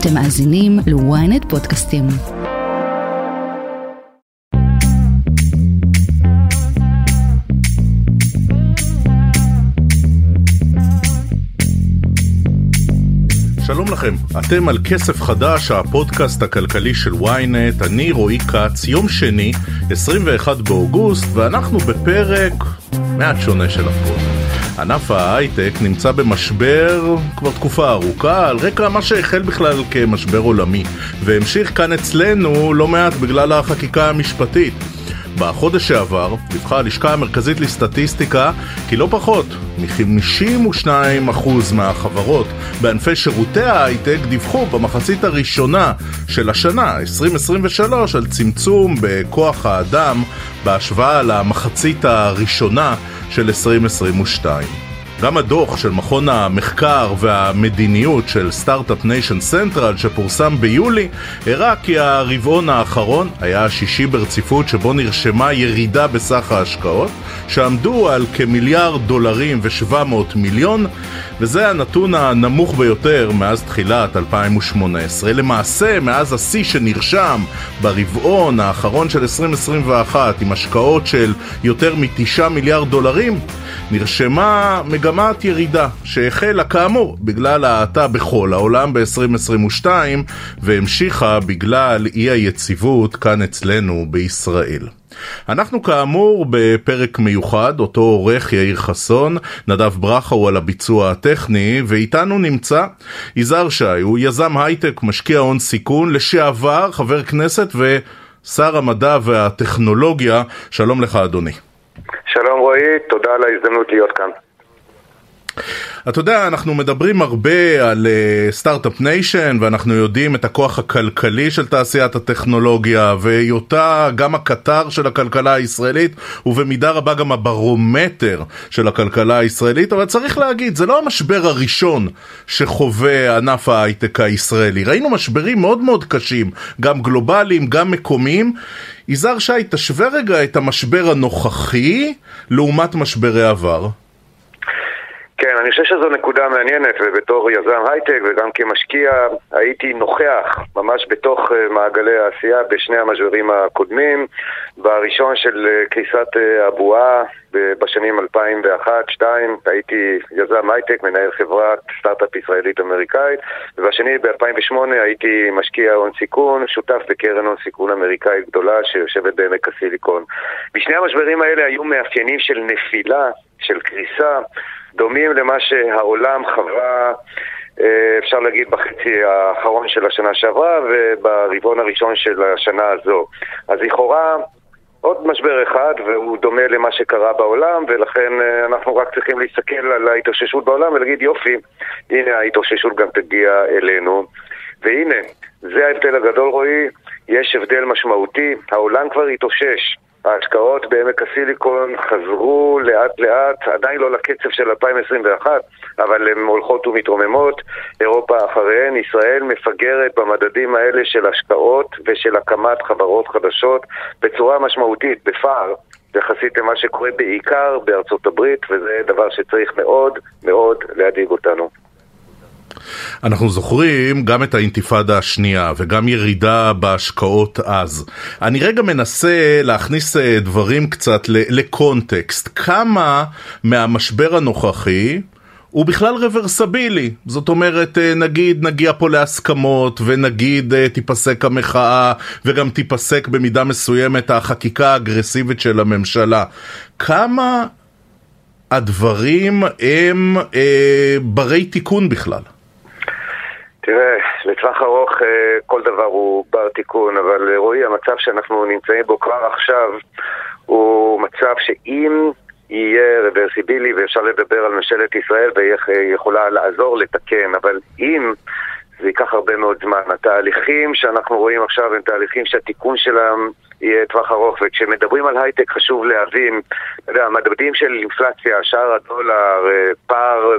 אתם מאזינים ל-ynet פודקאסטים. שלום לכם, אתם על כסף חדש, הפודקאסט הכלכלי של ynet, אני רועי כץ, יום שני, 21 באוגוסט, ואנחנו בפרק מעט שונה של הפוד. ענף ההייטק נמצא במשבר כבר תקופה ארוכה, על רקע מה שהחל בכלל כמשבר עולמי, והמשיך כאן אצלנו לא מעט בגלל החקיקה המשפטית. בחודש שעבר דיווחה הלשכה המרכזית לסטטיסטיקה כי לא פחות מ-52% מהחברות בענפי שירותי ההייטק דיווחו במחצית הראשונה של השנה, 2023, על צמצום בכוח האדם בהשוואה למחצית הראשונה של 2022. גם הדוח של מכון המחקר והמדיניות של Start-Up Nation Central שפורסם ביולי הראה כי הרבעון האחרון היה השישי ברציפות שבו נרשמה ירידה בסך ההשקעות שעמדו על כמיליארד דולרים ו-700 מיליון וזה הנתון הנמוך ביותר מאז תחילת 2018. למעשה, מאז השיא שנרשם ברבעון האחרון של 2021 עם השקעות של יותר מ-9 מיליארד דולרים נרשמה מגמת ירידה שהחלה כאמור בגלל ההאטה בכל העולם ב-2022 והמשיכה בגלל אי היציבות כאן אצלנו בישראל. אנחנו כאמור בפרק מיוחד, אותו עורך יאיר חסון, נדב ברכה הוא על הביצוע הטכני, ואיתנו נמצא יזהר שי, הוא יזם הייטק, משקיע הון סיכון, לשעבר חבר כנסת ושר המדע והטכנולוגיה. שלום לך אדוני. שלום רועי, תודה על ההזדמנות להיות כאן. אתה יודע, אנחנו מדברים הרבה על start-up אה, nation ואנחנו יודעים את הכוח הכלכלי של תעשיית הטכנולוגיה והיותה גם הקטר של הכלכלה הישראלית ובמידה רבה גם הברומטר של הכלכלה הישראלית, אבל צריך להגיד, זה לא המשבר הראשון שחווה ענף ההייטק הישראלי. ראינו משברים מאוד מאוד קשים, גם גלובליים, גם מקומיים. יזהר שי, תשווה רגע את המשבר הנוכחי לעומת משברי עבר. כן, אני חושב שזו נקודה מעניינת, ובתור יזם הייטק וגם כמשקיע הייתי נוכח ממש בתוך אה, מעגלי העשייה בשני המשברים הקודמים. בראשון של אה, קריסת אה, הבועה בשנים 2001-2002 הייתי יזם הייטק, מנהל חברת סטארט-אפ ישראלית אמריקאית, ובשני ב-2008 הייתי משקיע הון סיכון, שותף בקרן הון סיכון אמריקאית גדולה שיושבת בעמק הסיליקון. בשני המשברים האלה היו מאפיינים של נפילה, של קריסה. דומים למה שהעולם חווה, אה, אפשר להגיד, בחצי האחרון של השנה שעברה וברבעון הראשון של השנה הזו. אז לכאורה... עוד משבר אחד, והוא דומה למה שקרה בעולם, ולכן אה, אנחנו רק צריכים להסתכל על ההתאוששות בעולם ולהגיד, יופי, הנה ההתאוששות גם תגיע אלינו. והנה, זה ההבדל הגדול, רועי, יש הבדל משמעותי, העולם כבר התאושש. ההשקעות בעמק הסיליקון חזרו לאט לאט, עדיין לא לקצב של 2021, אבל הן הולכות ומתרוממות. אירופה אחריהן, ישראל מפגרת במדדים האלה של השקעות ושל הקמת חברות חדשות בצורה משמעותית, בפער. יחסית למה שקורה בעיקר בארצות הברית, וזה דבר שצריך מאוד מאוד להדאיג אותנו. אנחנו זוכרים גם את האינתיפאדה השנייה וגם ירידה בהשקעות אז. אני רגע מנסה להכניס אה, דברים קצת לקונטקסט. כמה מהמשבר הנוכחי הוא בכלל רוורסבילי, זאת אומרת אה, נגיד נגיע פה להסכמות ונגיד אה, תיפסק המחאה וגם תיפסק במידה מסוימת החקיקה האגרסיבית של הממשלה. כמה הדברים הם אה, ברי תיקון בכלל? תראה, לטווח ארוך אה, כל דבר הוא בר תיקון, אבל אה, רועי, המצב שאנחנו נמצאים בו כבר עכשיו הוא מצב שאם יהיה רוורסיבילי ואפשר לדבר על ממשלת ישראל והיא יכולה לעזור לתקן, אבל אם זה ייקח הרבה מאוד זמן. התהליכים שאנחנו רואים עכשיו הם תהליכים שהתיקון שלהם יהיה טווח ארוך, וכשמדברים על הייטק חשוב להבין, אתה יודע, מדדים של אינפלציה, שער הדולר, אה, פער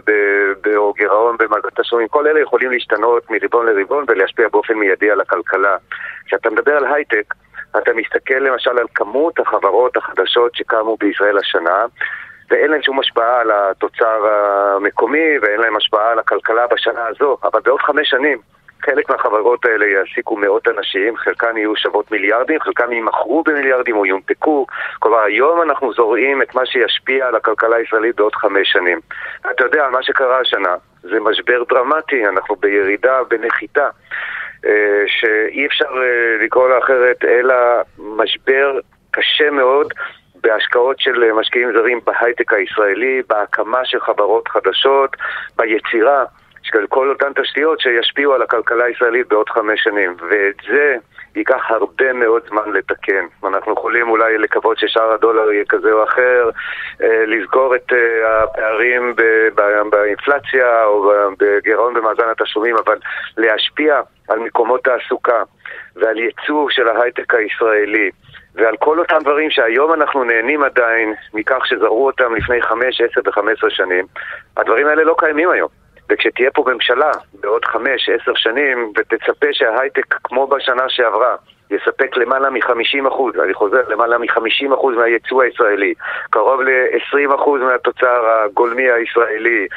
או גירעון במעגל תשלומים, כל אלה יכולים להשתנות מרבעון לרבעון ולהשפיע באופן מיידי על הכלכלה. כשאתה מדבר על הייטק, אתה מסתכל למשל על כמות החברות החדשות שקמו בישראל השנה, ואין להם שום השפעה על התוצר המקומי ואין להם השפעה על הכלכלה בשנה הזו, אבל בעוד חמש שנים חלק מהחברות האלה יעסיקו מאות אנשים, חלקן יהיו שוות מיליארדים, חלקן יימכרו במיליארדים או יונפקו. כלומר, היום אנחנו זורעים את מה שישפיע על הכלכלה הישראלית בעוד חמש שנים. אתה יודע, מה שקרה השנה זה משבר דרמטי, אנחנו בירידה, בנחיתה. אה, שאי אפשר אה, לקרוא לה אחרת אלא משבר קשה מאוד בהשקעות של משקיעים זרים בהייטק הישראלי, בהקמה של חברות חדשות, ביצירה של כל אותן תשתיות שישפיעו על הכלכלה הישראלית בעוד חמש שנים. ואת זה ייקח הרבה מאוד זמן לתקן. אנחנו יכולים אולי לקוות ששער הדולר יהיה כזה או אחר, אה, לסגור את אה, הפערים באינפלציה או בגירעון במאזן התשלומים, אבל להשפיע על מקומות תעסוקה ועל ייצור של ההייטק הישראלי ועל כל אותם דברים שהיום אנחנו נהנים עדיין מכך שזרעו אותם לפני 5, 10 ו-15 שנים, הדברים האלה לא קיימים היום. וכשתהיה פה ממשלה בעוד חמש, עשר שנים ותצפה שההייטק כמו בשנה שעברה יספק למעלה מ-50%, אני חוזר, למעלה מ-50% מהייצוא הישראלי, קרוב ל-20% מהתוצר הגולמי הישראלי,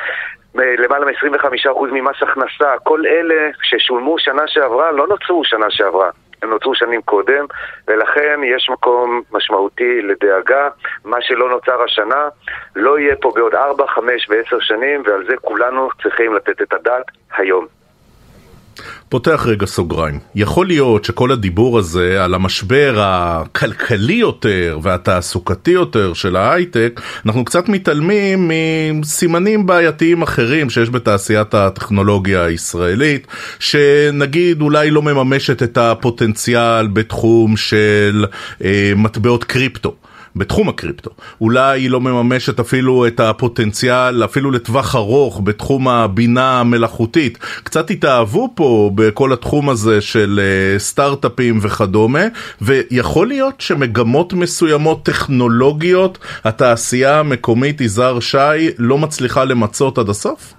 למעלה מ-25% ממס הכנסה, כל אלה ששולמו שנה שעברה לא נוצרו שנה שעברה. הם נוצרו שנים קודם, ולכן יש מקום משמעותי לדאגה. מה שלא נוצר השנה, לא יהיה פה בעוד 4, 5 ו-10 שנים, ועל זה כולנו צריכים לתת את הדעת היום. פותח רגע סוגריים. יכול להיות שכל הדיבור הזה על המשבר הכלכלי יותר והתעסוקתי יותר של ההייטק, אנחנו קצת מתעלמים מסימנים בעייתיים אחרים שיש בתעשיית הטכנולוגיה הישראלית, שנגיד אולי לא מממשת את הפוטנציאל בתחום של אה, מטבעות קריפטו. בתחום הקריפטו. אולי היא לא מממשת אפילו את הפוטנציאל, אפילו לטווח ארוך, בתחום הבינה המלאכותית. קצת התאהבו פה בכל התחום הזה של uh, סטארט-אפים וכדומה, ויכול להיות שמגמות מסוימות טכנולוגיות, התעשייה המקומית יזהר שי לא מצליחה למצות עד הסוף?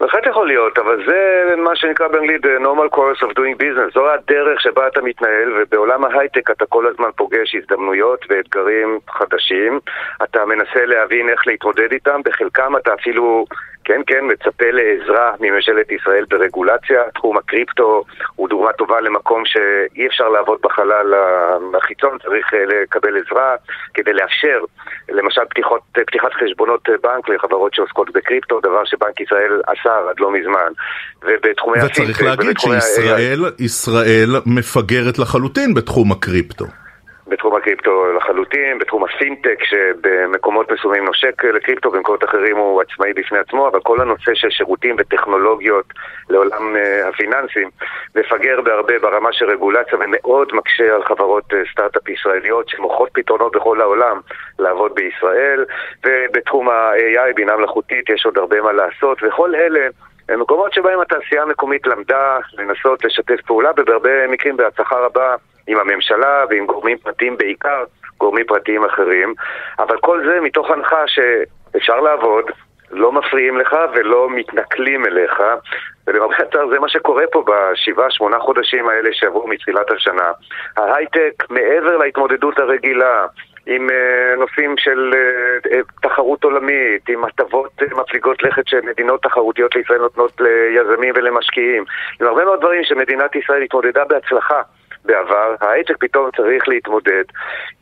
בהחלט יכול להיות, אבל זה מה שנקרא באנגלית normal course of doing business. זו הדרך שבה אתה מתנהל, ובעולם ההייטק אתה כל הזמן פוגש הזדמנויות ואתגרים חדשים. אתה מנסה להבין איך להתמודד איתם, בחלקם אתה אפילו כן, כן, מצפה לעזרה מממשלת ישראל ברגולציה. תחום הקריפטו הוא דוגמה טובה למקום שאי אפשר לעבוד בחלל החיצון, צריך אה, לקבל עזרה כדי לאפשר, למשל, פתיחות, פתיחת חשבונות בנק לחברות שעוסקות בקריפטו, דבר שבנק ישראל אסר עד לא מזמן. ובתחומי וצריך להגיד שישראל ישראל מפגרת לחלוטין בתחום הקריפטו. בתחום הקריפטו לחלוטין, בתחום הפינטק שבמקומות מסוימים נושק לקריפטו, במקומות אחרים הוא עצמאי בפני עצמו, אבל כל הנושא של שירותים וטכנולוגיות לעולם uh, הפיננסים מפגר בהרבה ברמה של רגולציה ומאוד מקשה על חברות uh, סטארט-אפ ישראליות שמוכרות פתרונות בכל העולם לעבוד בישראל, ובתחום ה-AI, בינה מלאכותית, יש עוד הרבה מה לעשות, וכל אלה מקומות שבהם התעשייה המקומית למדה לנסות לשתף פעולה, ובהרבה מקרים בהצלחה רבה עם הממשלה ועם גורמים פרטיים בעיקר, גורמים פרטיים אחרים, אבל כל זה מתוך הנחה שאפשר לעבוד, לא מפריעים לך ולא מתנכלים אליך, ולמרבה הצער זה מה שקורה פה בשבעה, שמונה חודשים האלה שעברו מתחילת השנה. ההייטק, מעבר להתמודדות הרגילה, עם uh, נושאים של uh, תחרות עולמית, עם הטבות uh, מפליגות לכת שמדינות תחרותיות לישראל נותנות ליזמים ולמשקיעים, עם הרבה מאוד דברים שמדינת ישראל התמודדה בהצלחה. בעבר, ההייטק פתאום צריך להתמודד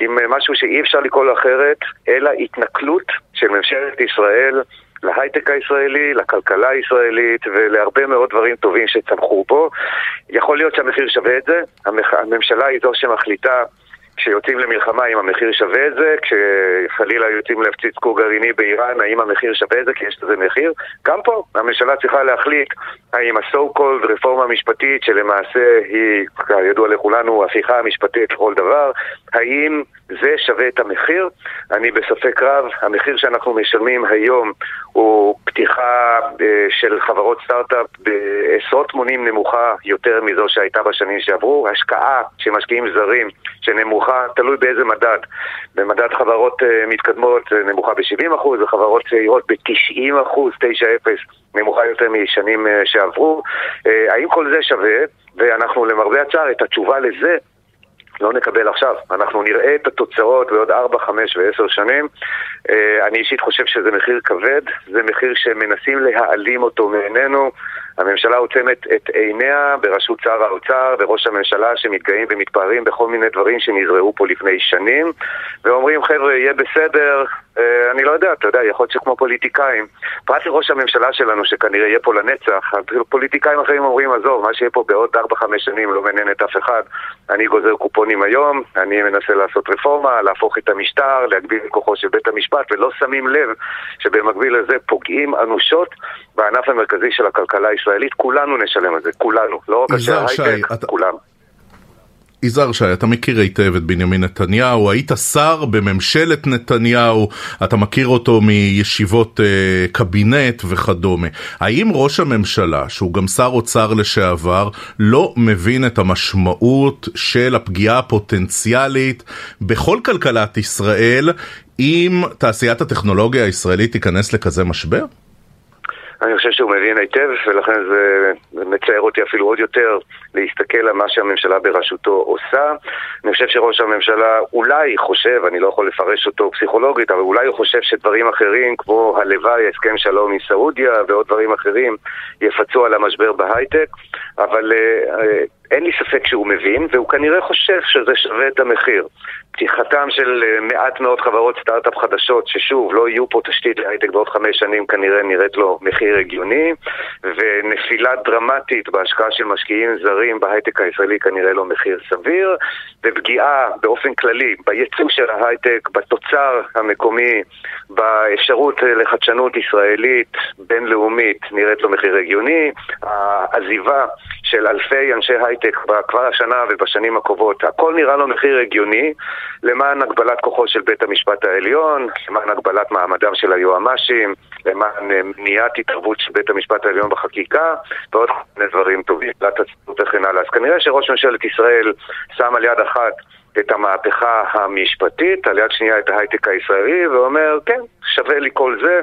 עם משהו שאי אפשר לקרוא לו אחרת, אלא התנכלות של ממשלת ישראל להייטק הישראלי, לכלכלה הישראלית ולהרבה מאוד דברים טובים שצמחו פה. יכול להיות שהמחיר שווה את זה, הממשלה היא זו שמחליטה כשיוצאים למלחמה, האם המחיר שווה את זה, כשחלילה יוצאים להפציץ כור גרעיני באיראן, האם המחיר שווה את זה, כי יש לזה מחיר. גם פה הממשלה צריכה להחליט האם ה-so called רפורמה משפטית, שלמעשה היא, כידוע לכולנו, הפיכה המשפטית לכל דבר, האם זה שווה את המחיר? אני בספק רב. המחיר שאנחנו משלמים היום הוא פתיחה אה, של חברות סטארט-אפ בעשרות מונים נמוכה יותר מזו שהייתה בשנים שעברו, השקעה שמשקיעים זרים שנמוכה, תלוי באיזה מדד. במדד חברות אה, מתקדמות אה, נמוכה ב-70% וחברות צעירות ב-90%, 9-0, נמוכה יותר משנים שעברו. האם כל זה שווה? ואנחנו למרבה הצער את התשובה לזה לא נקבל עכשיו. אנחנו נראה את התוצאות בעוד 4, 5 ו-10 שנים. אני אישית חושב שזה מחיר כבד, זה מחיר שמנסים להעלים אותו מעינינו. הממשלה עוצמת את עיניה בראשות שר האוצר וראש הממשלה שמתגאים ומתפארים בכל מיני דברים שנזרעו פה לפני שנים ואומרים חבר'ה יהיה בסדר, אה, אני לא יודע, אתה יודע, יכול להיות שכמו פוליטיקאים פרט לראש הממשלה שלנו שכנראה יהיה פה לנצח, פוליטיקאים אחרים אומרים עזוב, מה שיהיה פה בעוד 4-5 שנים לא מעניין את אף אחד. אני גוזר קופונים היום, אני מנסה לעשות רפורמה, להפוך את המשטר, להגביל את כוחו של בית המשפט ולא שמים לב שבמקביל לזה פוגעים אנושות בענף המרכזי של הכלכלה הישראלית, כולנו נשלם על זה, כולנו, לא רק אנשי ההייטק, אתה... כולם. יזהר שי, אתה מכיר היטב את בנימין נתניהו, היית שר בממשלת נתניהו, אתה מכיר אותו מישיבות אה, קבינט וכדומה. האם ראש הממשלה, שהוא גם שר אוצר לשעבר, לא מבין את המשמעות של הפגיעה הפוטנציאלית בכל כלכלת ישראל אם תעשיית הטכנולוגיה הישראלית תיכנס לכזה משבר? אני חושב שהוא מבין היטב, ולכן זה מצער אותי אפילו עוד יותר להסתכל על מה שהממשלה בראשותו עושה. אני חושב שראש הממשלה אולי חושב, אני לא יכול לפרש אותו פסיכולוגית, אבל אולי הוא חושב שדברים אחרים, כמו הלוואי, הסכם שלום עם סעודיה ועוד דברים אחרים, יפצו על המשבר בהייטק, אבל... Uh, אין לי ספק שהוא מבין, והוא כנראה חושב שזה שווה את המחיר. פתיחתם של אה, מעט מאוד חברות סטארט-אפ חדשות, ששוב, לא יהיו פה תשתית להייטק בעוד חמש שנים, כנראה נראית לו מחיר הגיוני, ונפילה דרמטית בהשקעה של משקיעים זרים בהייטק הישראלי כנראה לא מחיר סביר, ופגיעה באופן כללי ביצוא של ההייטק, בתוצר המקומי, באפשרות אה, לחדשנות ישראלית, בינלאומית, נראית לו מחיר הגיוני, העזיבה של אלפי אנשי הייטק כבר השנה ובשנים הקרובות, הכל נראה לו מחיר הגיוני למען הגבלת כוחו של בית המשפט העליון, למען הגבלת מעמדם של היועמ"שים, למען אה, מניעת התערבות של בית המשפט העליון בחקיקה ועוד מיני דברים טובים, וכן הלאה. אז כנראה שראש ממשלת ישראל שם על יד אחת את המהפכה המשפטית, על יד שנייה את ההייטק הישראלי, ואומר, כן, שווה לי כל זה.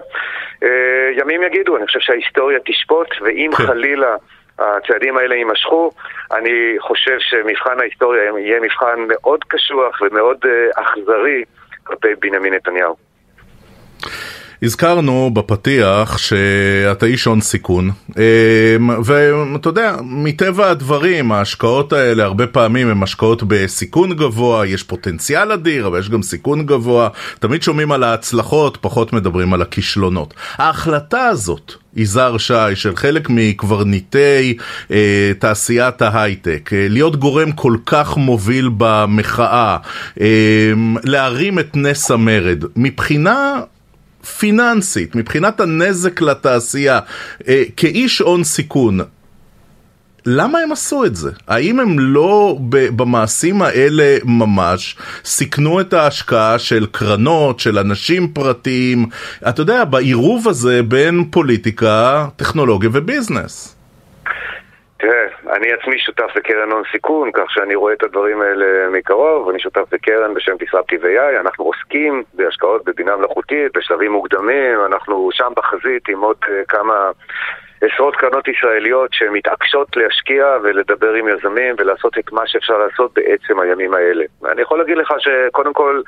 אה, ימים יגידו, אני חושב שההיסטוריה תשפוט, ואם כן. חלילה הצעדים האלה יימשכו, אני חושב שמבחן ההיסטוריה יהיה מבחן מאוד קשוח ומאוד אה, אכזרי כלפי בנימין נתניהו. הזכרנו בפתיח שאתה איש הון סיכון, אמ, ואתה יודע, מטבע הדברים ההשקעות האלה הרבה פעמים הן השקעות בסיכון גבוה, יש פוטנציאל אדיר, אבל יש גם סיכון גבוה, תמיד שומעים על ההצלחות, פחות מדברים על הכישלונות. ההחלטה הזאת, יזהר שי, של חלק מקברניטי אה, תעשיית ההייטק, אה, להיות גורם כל כך מוביל במחאה, אה, להרים את נס המרד, מבחינה פיננסית, מבחינת הנזק לתעשייה, אה, כאיש הון סיכון, למה הם עשו את זה? האם הם לא במעשים האלה ממש סיכנו את ההשקעה של קרנות, של אנשים פרטיים, אתה יודע, בעירוב הזה בין פוליטיקה, טכנולוגיה וביזנס? תראה, אני עצמי שותף בקרן הון סיכון, כך שאני רואה את הדברים האלה מקרוב. אני שותף בקרן בשם דיסרפטי ו-AI, אנחנו עוסקים בהשקעות בבינה מלאכותית, בשלבים מוקדמים, אנחנו שם בחזית עם עוד uh, כמה עשרות קרנות ישראליות שמתעקשות להשקיע ולדבר עם יזמים ולעשות את מה שאפשר לעשות בעצם הימים האלה. ואני יכול להגיד לך שקודם כל...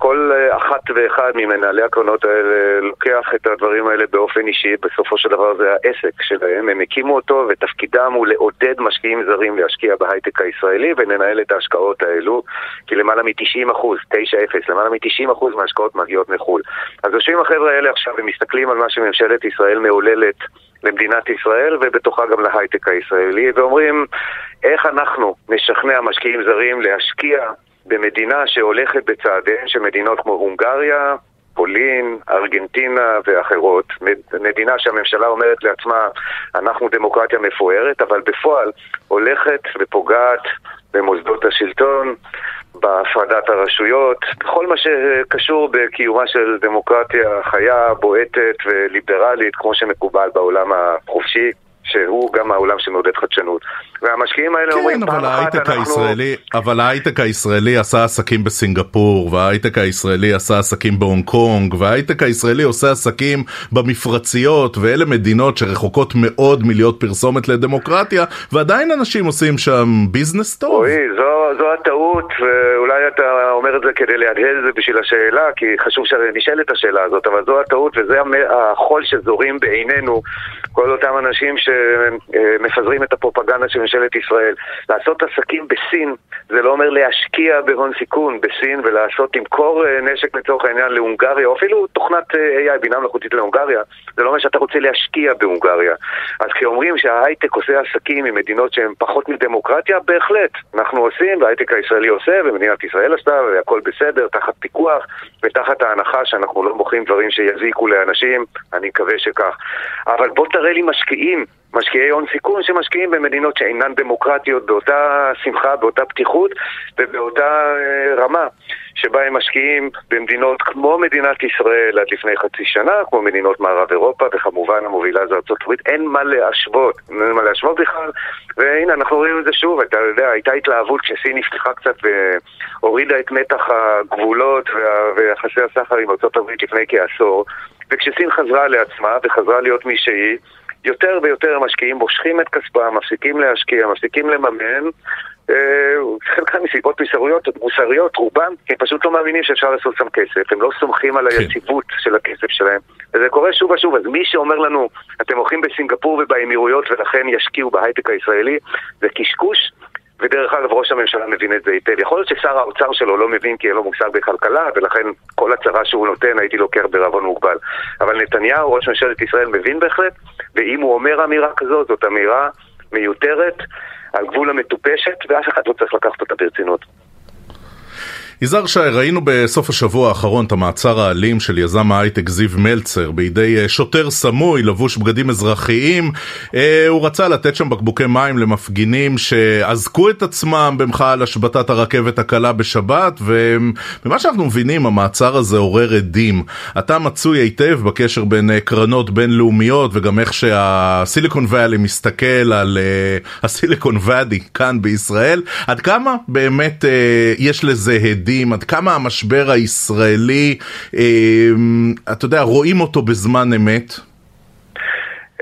כל אה, אחת ואחד ממנהלי הקרנות האלה לוקח את הדברים האלה באופן אישי, בסופו של דבר זה העסק שלהם, הם הקימו אותו ותפקידם הוא לעודד משקיעים זרים להשקיע בהייטק הישראלי וננהל את ההשקעות האלו, כי למעלה מ-90 אחוז, 9-0, למעלה מ-90 אחוז מההשקעות מגיעות מחו"ל. אז יושבים החבר'ה האלה עכשיו ומסתכלים על מה שממשלת ישראל מעוללת למדינת ישראל ובתוכה גם להייטק הישראלי ואומרים איך אנחנו נשכנע משקיעים זרים להשקיע במדינה שהולכת בצעדיהן של מדינות כמו הונגריה, פולין, ארגנטינה ואחרות, מדינה שהממשלה אומרת לעצמה, אנחנו דמוקרטיה מפוארת, אבל בפועל הולכת ופוגעת במוסדות השלטון, בהפרדת הרשויות, בכל מה שקשור בקיומה של דמוקרטיה חיה, בועטת וליברלית, כמו שמקובל בעולם החופשי. שהוא גם העולם שמעודד חדשנות. והמשקיעים האלה כן, אומרים פעם אחת אנחנו... הישראלי, אבל ההייטק הישראלי עשה עסקים בסינגפור, וההייטק הישראלי עשה עסקים בהונג קונג, וההייטק הישראלי עושה עסקים במפרציות, ואלה מדינות שרחוקות מאוד מלהיות פרסומת לדמוקרטיה, ועדיין אנשים עושים שם ביזנס טוב. רועי, זו, זו הטעות, ואולי אתה אומר את זה כדי להדהד את זה בשביל השאלה, כי חשוב שנשאל את השאלה הזאת, אבל זו הטעות וזה החול שזורים בעינינו כל אותם אנשים שמפזרים את הפרופגנדה של ממשלת ישראל. לעשות עסקים בסין זה לא אומר להשקיע בהון סיכון בסין ולעשות, למכור אה, נשק לצורך העניין להונגריה, או אפילו תוכנת אה, AI, בינה מלאכותית להונגריה, זה לא אומר שאתה רוצה להשקיע בהונגריה. אז כשאומרים שההייטק עושה עסקים עם מדינות שהן פחות מדמוקרטיה, בהחלט. אנחנו עושים, וההייטק הישראלי עושה, ומדינת ישראל עשתה, והכל בסדר, תחת פיקוח, ותחת ההנחה שאנחנו לא מוכרים דברים שיזיקו לאנשים, אני מקווה שכך. אבל בוא תראה לי משקיעים משקיעי הון סיכון שמשקיעים במדינות שאינן דמוקרטיות באותה שמחה, באותה פתיחות ובאותה אה, רמה שבה הם משקיעים במדינות כמו מדינת ישראל עד לפני חצי שנה, כמו מדינות מערב אירופה, וכמובן המובילה זה ארצות הברית, אין מה להשוות, אין מה להשוות בכלל, והנה אנחנו רואים את זה שוב, אתה יודע, הייתה התלהבות כשסין נפתחה קצת והורידה את מתח הגבולות ויחסי הסחר עם ארצות הברית לפני כעשור, וכשסין חזרה לעצמה וחזרה להיות מי שהיא, יותר ויותר משקיעים מושכים את כספם, מפסיקים להשקיע, מפסיקים לממן, אה, חלקם מסיבות מוסריות, מוסריות, רובם, הם פשוט לא מאמינים שאפשר לעשות שם כסף, הם לא סומכים על כן. היציבות כן. של הכסף שלהם, וזה קורה שוב ושוב, אז מי שאומר לנו, אתם הולכים בסינגפור ובאמירויות ולכן ישקיעו בהייטק הישראלי, זה קשקוש. ודרך אגב, ראש הממשלה מבין את זה היטב. יכול להיות ששר האוצר שלו לא מבין כי אין לו מושג בכלכלה, ולכן כל הצהרה שהוא נותן הייתי לוקח בערבון מוגבל. אבל נתניהו, ראש ממשלת ישראל, מבין בהחלט, ואם הוא אומר אמירה כזאת, זאת אמירה מיותרת, על גבול המטופשת, ואף אחד לא צריך לקחת אותה ברצינות. יזהר שי, ראינו בסוף השבוע האחרון את המעצר האלים של יזם ההייטק זיו מלצר בידי אה, שוטר סמוי לבוש בגדים אזרחיים. אה, הוא רצה לתת שם בקבוקי מים למפגינים שאזקו את עצמם במחאה על השבתת הרכבת הקלה בשבת, וממה שאנחנו מבינים המעצר הזה עורר עדים. אתה מצוי היטב בקשר בין אה, קרנות בינלאומיות וגם איך שהסיליקון ואלי מסתכל על הסיליקון ואדי כאן בישראל. עד כמה באמת יש לזה עדים? יודעים עד כמה המשבר הישראלי, אה, אתה יודע, רואים אותו בזמן אמת?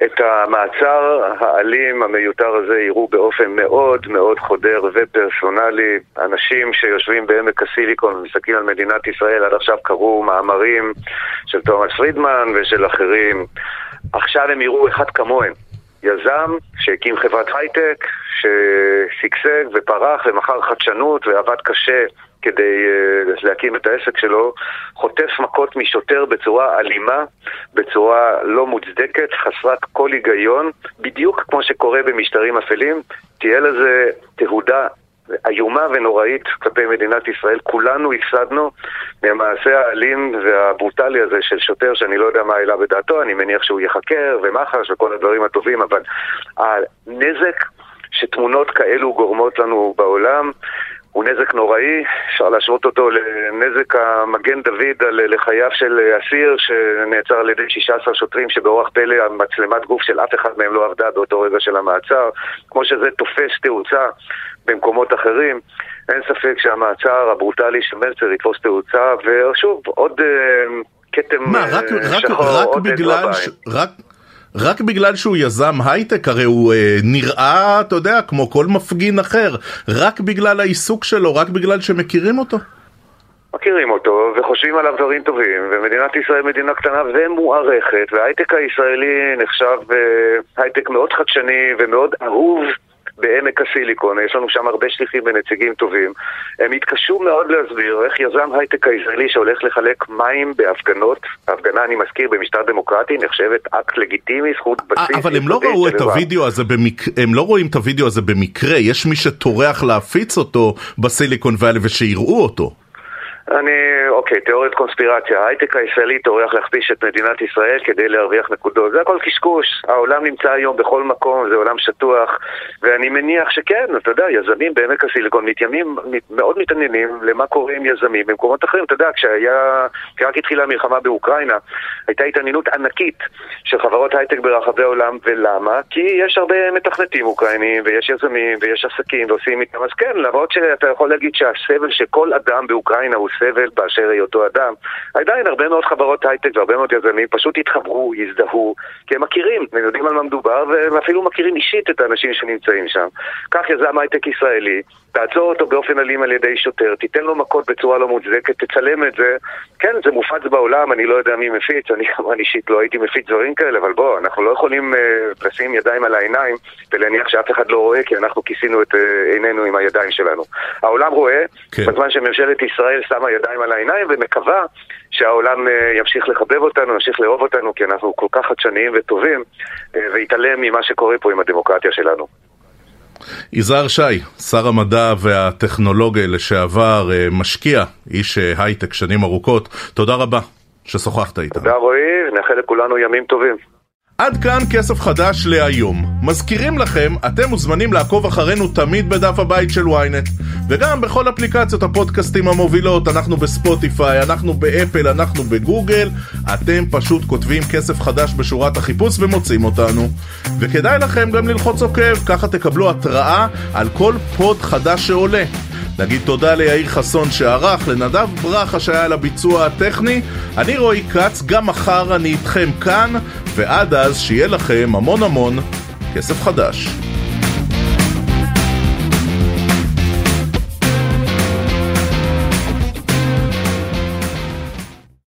את המעצר האלים המיותר הזה יראו באופן מאוד מאוד חודר ופרסונלי. אנשים שיושבים בעמק הסיליקון ומסתכלים על מדינת ישראל, עד עכשיו קראו מאמרים של תומאס פרידמן ושל אחרים. עכשיו הם יראו אחד כמוהם. יזם שהקים חברת הייטק, ששגשג ופרח ומכר חדשנות ועבד קשה כדי uh, להקים את העסק שלו, חוטף מכות משוטר בצורה אלימה, בצורה לא מוצדקת, חסרת כל היגיון, בדיוק כמו שקורה במשטרים אפלים, תהיה לזה תהודה איומה ונוראית כלפי מדינת ישראל. כולנו הפסדנו מהמעשה האלים והברוטלי הזה של שוטר שאני לא יודע מה העלה בדעתו, אני מניח שהוא ייחקר ומח"ש וכל הדברים הטובים, אבל הנזק שתמונות כאלו גורמות לנו בעולם הוא נזק נוראי, אפשר להשוות אותו לנזק המגן דוד על לחייו של אסיר שנעצר על ידי 16 שוטרים שבאורח פלא המצלמת גוף של אף אחד מהם לא עבדה באותו רגע של המעצר, כמו שזה תופס תאוצה במקומות אחרים. אין ספק שהמעצר הברוטלי של מלצר יתפוס תאוצה, ושוב, עוד uh, כתם מה, רק, uh, שחור, רק, רק עוד בגלל, ש... רק, רק בגלל שהוא יזם הייטק, הרי הוא אה, נראה, אתה יודע, כמו כל מפגין אחר, רק בגלל העיסוק שלו, רק בגלל שמכירים אותו. מכירים אותו וחושבים עליו דברים טובים, ומדינת ישראל מדינה קטנה ומוערכת, וההייטק הישראלי נחשב אה, הייטק מאוד חדשני ומאוד אהוב בעמק הסיליקון, יש לנו שם הרבה שליחים ונציגים טובים. הם התקשו מאוד להסביר איך יזם הייטק הישראלי שהולך לחלק מים בהפגנות, הפגנה, אני מזכיר, במשטר דמוקרטי, נחשבת אקט לגיטימי, זכות בסיס. אבל הם לא ראו את הוידאו הזה במקרה, הם לא רואים את הוידאו הזה במקרה, יש מי שטורח להפיץ אותו בסיליקון ואלי ושיראו אותו. אני, אוקיי, תיאוריית קונספירציה. ההייטק הישראלי טורח להכפיש את מדינת ישראל כדי להרוויח נקודות. זה הכל קשקוש. העולם נמצא היום בכל מקום, זה עולם שטוח, ואני מניח שכן, אתה יודע, יזמים בעמק הסיליקון מתיימים, מאוד מתעניינים למה קורה עם יזמים במקומות אחרים. אתה יודע, כשהיה, כשרק התחילה המלחמה באוקראינה, הייתה התעניינות ענקית של חברות הייטק ברחבי העולם, ולמה? כי יש הרבה מתכנתים אוקראינים, ויש יזמים, ויש עסקים, ועושים איתם. אז כן, למרות שאתה יכול להגיד שהסבל של כל אדם באוקראינה הוא סבל באשר היותו אדם, עדיין הרבה מאוד חברות הייטק והרבה מאוד יזמים פשוט התחברו, הזדהו, כי הם מכירים, הם יודעים על מה מדובר, והם אפילו מכירים אישית את האנשים שנמצאים שם. כך יזם הייטק ישראלי, תעצור אותו באופן אלים על ידי שוטר, תיתן לו מכות בצורה לא מוצדקת, תצלם את זה. כן, זה מופץ בעולם, אני לא יודע מי מפיץ, אני כמובן אישית לא הייתי מפיץ דברים כאלה, אבל בוא, אנחנו לא יכולים uh, לשים ידיים על העיניים ולהניח שאף אחד לא רואה, כי אנחנו כיסינו את uh, עינינו עם הידיים שלנו. העולם רואה, כן. בזמן שממשלת ישראל שמה ידיים על העיניים ומקווה שהעולם uh, ימשיך לחבב אותנו, ימשיך לאהוב אותנו, כי אנחנו כל כך חדשניים וטובים, uh, ויתעלם ממה שקורה פה עם הדמוקרטיה שלנו. יזהר שי, שר המדע והטכנולוגיה לשעבר, אה, משקיע, איש אה, הייטק שנים ארוכות, תודה רבה ששוחחת איתנו. תודה רועי, נאחל לכולנו ימים טובים. עד כאן כסף חדש להיום. מזכירים לכם, אתם מוזמנים לעקוב אחרינו תמיד בדף הבית של ynet וגם בכל אפליקציות הפודקאסטים המובילות, אנחנו בספוטיפיי, אנחנו באפל, אנחנו בגוגל אתם פשוט כותבים כסף חדש בשורת החיפוש ומוצאים אותנו וכדאי לכם גם ללחוץ עוקב, ככה תקבלו התראה על כל פוד חדש שעולה נגיד תודה ליאיר חסון שערך, לנדב ברכה שהיה על הביצוע הטכני. אני רועי כץ, גם מחר אני איתכם כאן, ועד אז שיהיה לכם המון המון כסף חדש.